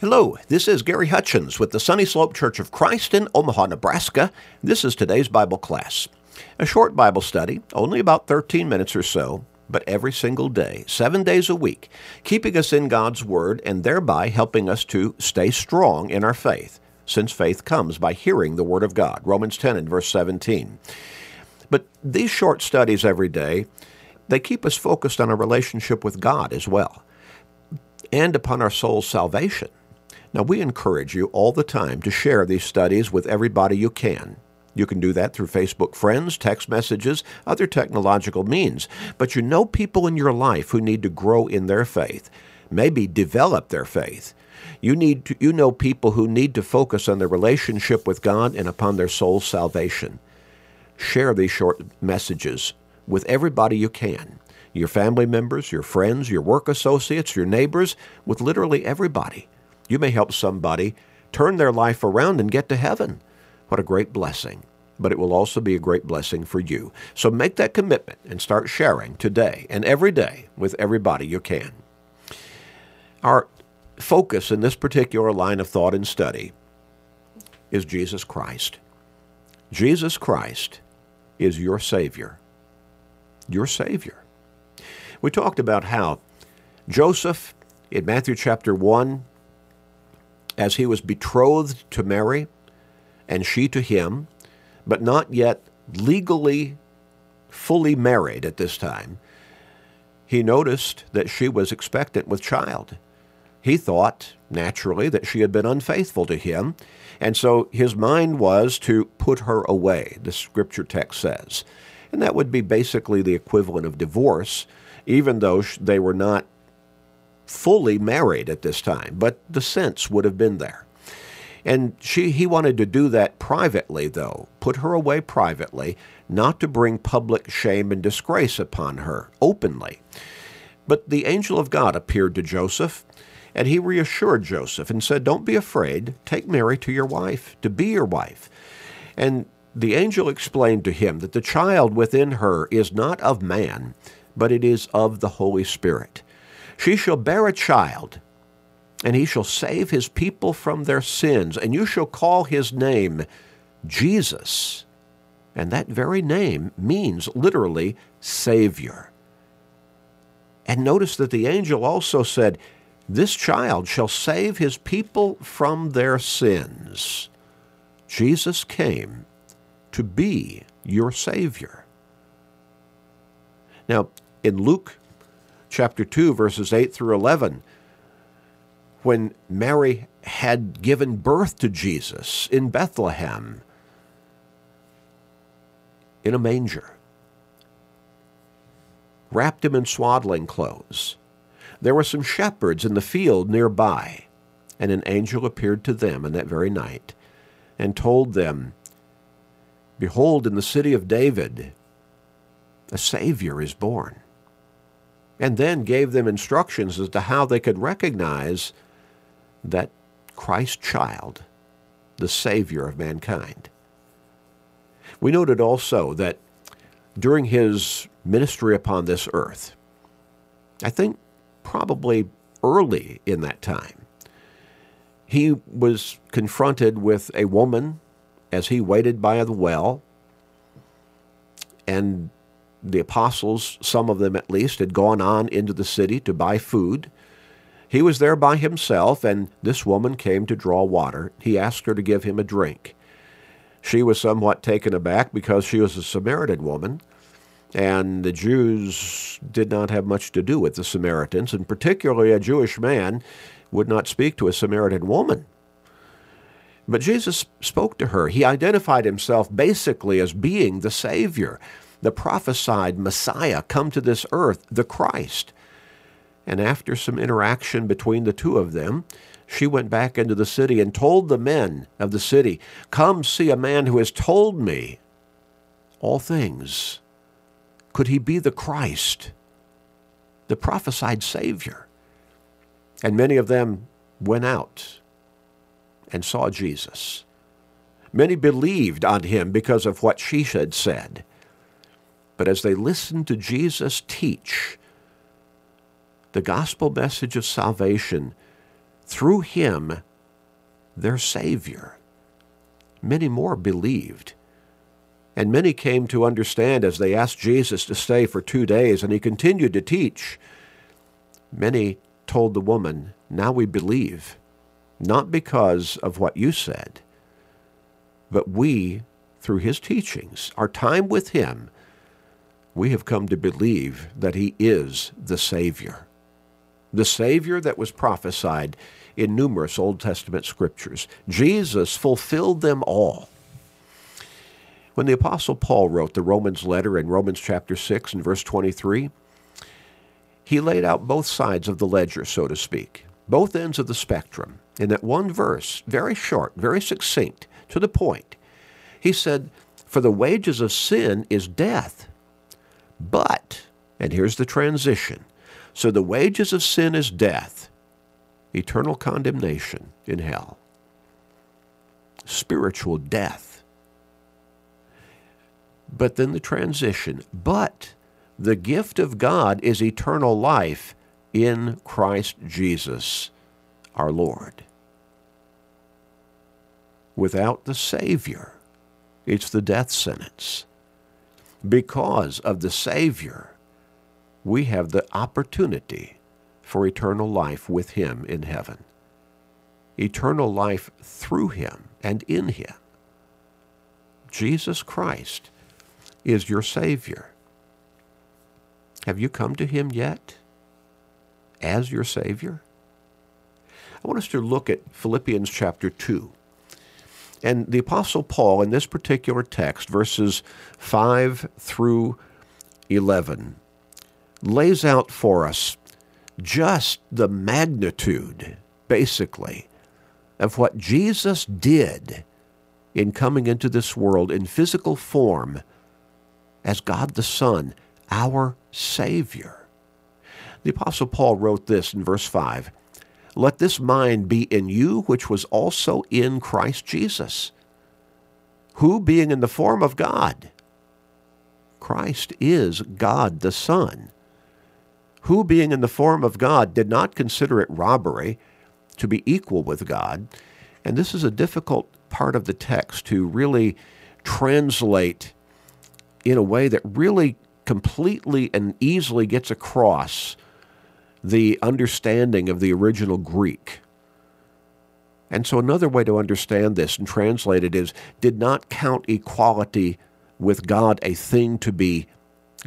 Hello, this is Gary Hutchins with the Sunny Slope Church of Christ in Omaha, Nebraska. This is today's Bible class. A short Bible study, only about 13 minutes or so, but every single day, seven days a week, keeping us in God's Word and thereby helping us to stay strong in our faith, since faith comes by hearing the Word of God. Romans 10 and verse 17. But these short studies every day, they keep us focused on our relationship with God as well, and upon our soul's salvation. Now, we encourage you all the time to share these studies with everybody you can. You can do that through Facebook friends, text messages, other technological means. But you know people in your life who need to grow in their faith, maybe develop their faith. You need to, you know people who need to focus on their relationship with God and upon their soul's salvation. Share these short messages with everybody you can. Your family members, your friends, your work associates, your neighbors, with literally everybody. You may help somebody turn their life around and get to heaven. What a great blessing. But it will also be a great blessing for you. So make that commitment and start sharing today and every day with everybody you can. Our focus in this particular line of thought and study is Jesus Christ. Jesus Christ is your Savior. Your Savior. We talked about how Joseph in Matthew chapter 1 as he was betrothed to Mary, and she to him, but not yet legally fully married at this time, he noticed that she was expectant with child. He thought, naturally, that she had been unfaithful to him, and so his mind was to put her away, the scripture text says. And that would be basically the equivalent of divorce, even though they were not fully married at this time, but the sense would have been there. And she, he wanted to do that privately, though, put her away privately, not to bring public shame and disgrace upon her openly. But the angel of God appeared to Joseph, and he reassured Joseph and said, Don't be afraid. Take Mary to your wife, to be your wife. And the angel explained to him that the child within her is not of man, but it is of the Holy Spirit. She shall bear a child, and he shall save his people from their sins, and you shall call his name Jesus. And that very name means literally Savior. And notice that the angel also said, This child shall save his people from their sins. Jesus came to be your Savior. Now, in Luke chapter 2, verses 8 through 11, when Mary had given birth to Jesus in Bethlehem in a manger, wrapped him in swaddling clothes. There were some shepherds in the field nearby, and an angel appeared to them in that very night and told them, Behold, in the city of David, a Savior is born and then gave them instructions as to how they could recognize that Christ child, the Savior of mankind. We noted also that during his ministry upon this earth, I think probably early in that time, he was confronted with a woman as he waited by the well, and the apostles, some of them at least, had gone on into the city to buy food. He was there by himself, and this woman came to draw water. He asked her to give him a drink. She was somewhat taken aback because she was a Samaritan woman, and the Jews did not have much to do with the Samaritans, and particularly a Jewish man would not speak to a Samaritan woman. But Jesus spoke to her. He identified himself basically as being the Savior the prophesied Messiah come to this earth, the Christ. And after some interaction between the two of them, she went back into the city and told the men of the city, Come see a man who has told me all things. Could he be the Christ, the prophesied Savior? And many of them went out and saw Jesus. Many believed on him because of what she had said. But as they listened to Jesus teach the gospel message of salvation through him, their Savior. Many more believed. And many came to understand as they asked Jesus to stay for two days, and he continued to teach. Many told the woman, Now we believe, not because of what you said, but we, through his teachings, our time with him, we have come to believe that he is the Savior. The Savior that was prophesied in numerous Old Testament scriptures. Jesus fulfilled them all. When the Apostle Paul wrote the Romans letter in Romans chapter 6 and verse 23, he laid out both sides of the ledger, so to speak, both ends of the spectrum, in that one verse, very short, very succinct, to the point. He said, For the wages of sin is death. But, and here's the transition so the wages of sin is death, eternal condemnation in hell, spiritual death. But then the transition, but the gift of God is eternal life in Christ Jesus our Lord. Without the Savior, it's the death sentence. Because of the Savior, we have the opportunity for eternal life with Him in heaven. Eternal life through Him and in Him. Jesus Christ is your Savior. Have you come to Him yet as your Savior? I want us to look at Philippians chapter 2. And the Apostle Paul, in this particular text, verses 5 through 11, lays out for us just the magnitude, basically, of what Jesus did in coming into this world in physical form as God the Son, our Savior. The Apostle Paul wrote this in verse 5 let this mind be in you, which was also in Christ Jesus, who, being in the form of God, Christ is God the Son, who, being in the form of God, did not consider it robbery to be equal with God. And this is a difficult part of the text to really translate in a way that really completely and easily gets across the understanding of the original Greek. And so another way to understand this and translate it is did not count equality with God a thing to be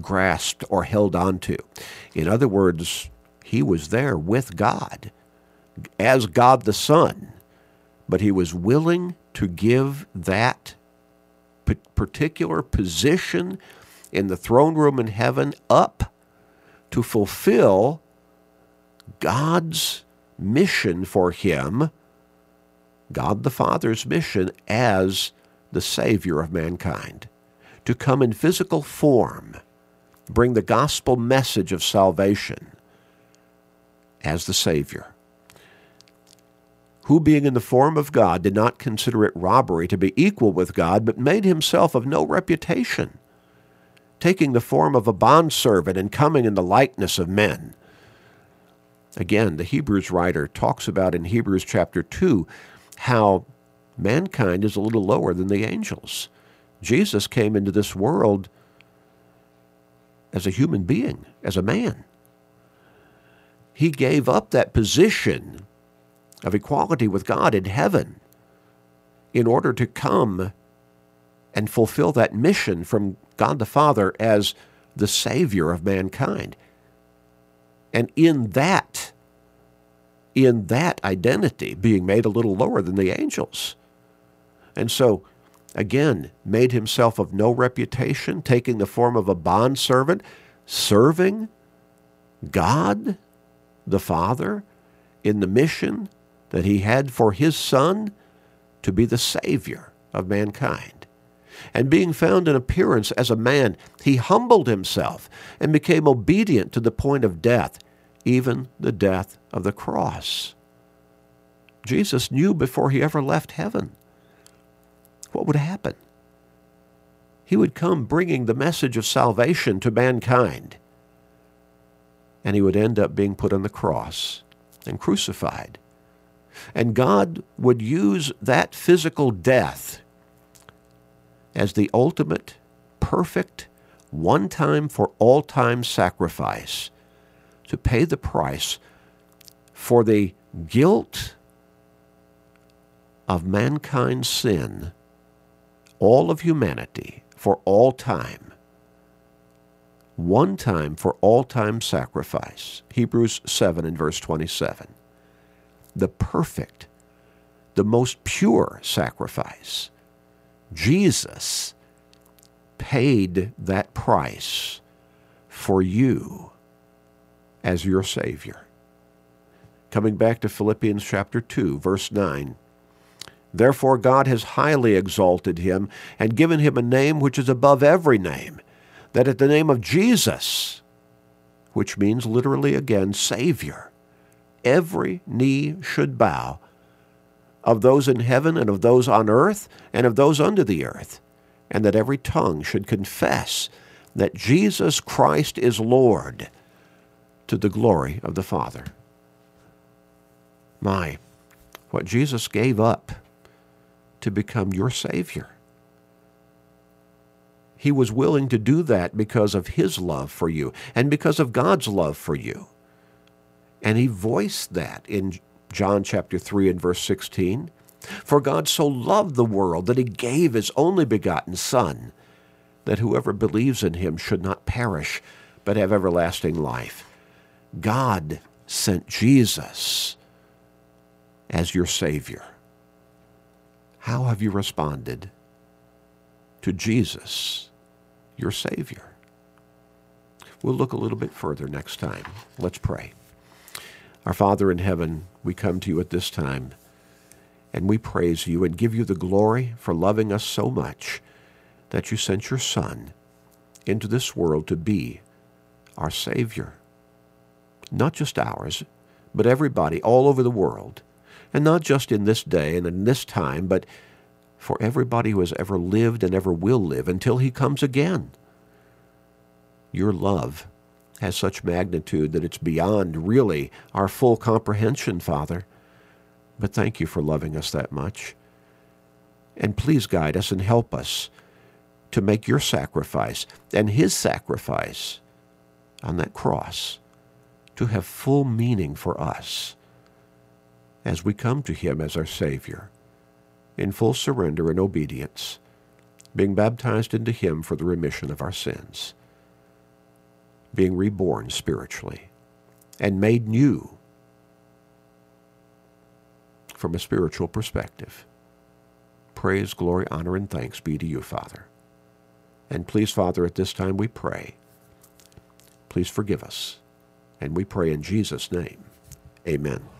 grasped or held onto. In other words, he was there with God as God the Son, but he was willing to give that particular position in the throne room in heaven up to fulfill God's mission for him, God the Father's mission as the Savior of mankind, to come in physical form, bring the gospel message of salvation as the Savior, who being in the form of God did not consider it robbery to be equal with God, but made himself of no reputation, taking the form of a bondservant and coming in the likeness of men. Again, the Hebrews writer talks about in Hebrews chapter 2 how mankind is a little lower than the angels. Jesus came into this world as a human being, as a man. He gave up that position of equality with God in heaven in order to come and fulfill that mission from God the Father as the Savior of mankind. And in that, in that identity, being made a little lower than the angels. And so, again, made himself of no reputation, taking the form of a bondservant, serving God the Father in the mission that he had for his Son to be the Savior of mankind. And being found in appearance as a man, he humbled himself and became obedient to the point of death, even the death of the cross. Jesus knew before he ever left heaven what would happen. He would come bringing the message of salvation to mankind, and he would end up being put on the cross and crucified And God would use that physical death as the ultimate, perfect, one time for all time sacrifice to pay the price for the guilt of mankind's sin, all of humanity, for all time. One time for all time sacrifice. Hebrews 7 and verse 27. The perfect, the most pure sacrifice. Jesus paid that price for you as your Savior. Coming back to Philippians chapter 2, verse 9. Therefore God has highly exalted him and given him a name which is above every name, that at the name of Jesus, which means literally again Savior, every knee should bow, of those in heaven and of those on earth and of those under the earth, and that every tongue should confess that Jesus Christ is Lord to the glory of the Father. My, what Jesus gave up to become your Savior. He was willing to do that because of His love for you and because of God's love for you. And He voiced that in John chapter 3 and verse 16. For God so loved the world that He gave His only begotten Son, that whoever believes in Him should not perish, but have everlasting life. God sent Jesus as your Savior. How have you responded to Jesus, your Savior? We'll look a little bit further next time. Let's pray. Our Father in heaven, we come to you at this time and we praise you and give you the glory for loving us so much that you sent your Son into this world to be our Savior. Not just ours, but everybody all over the world. And not just in this day and in this time, but for everybody who has ever lived and ever will live until he comes again. Your love has such magnitude that it's beyond really our full comprehension, Father. But thank you for loving us that much. And please guide us and help us to make your sacrifice and his sacrifice on that cross to have full meaning for us as we come to him as our Savior in full surrender and obedience, being baptized into him for the remission of our sins, being reborn spiritually, and made new from a spiritual perspective. Praise, glory, honor, and thanks be to you, Father. And please, Father, at this time we pray. Please forgive us. And we pray in Jesus' name. Amen.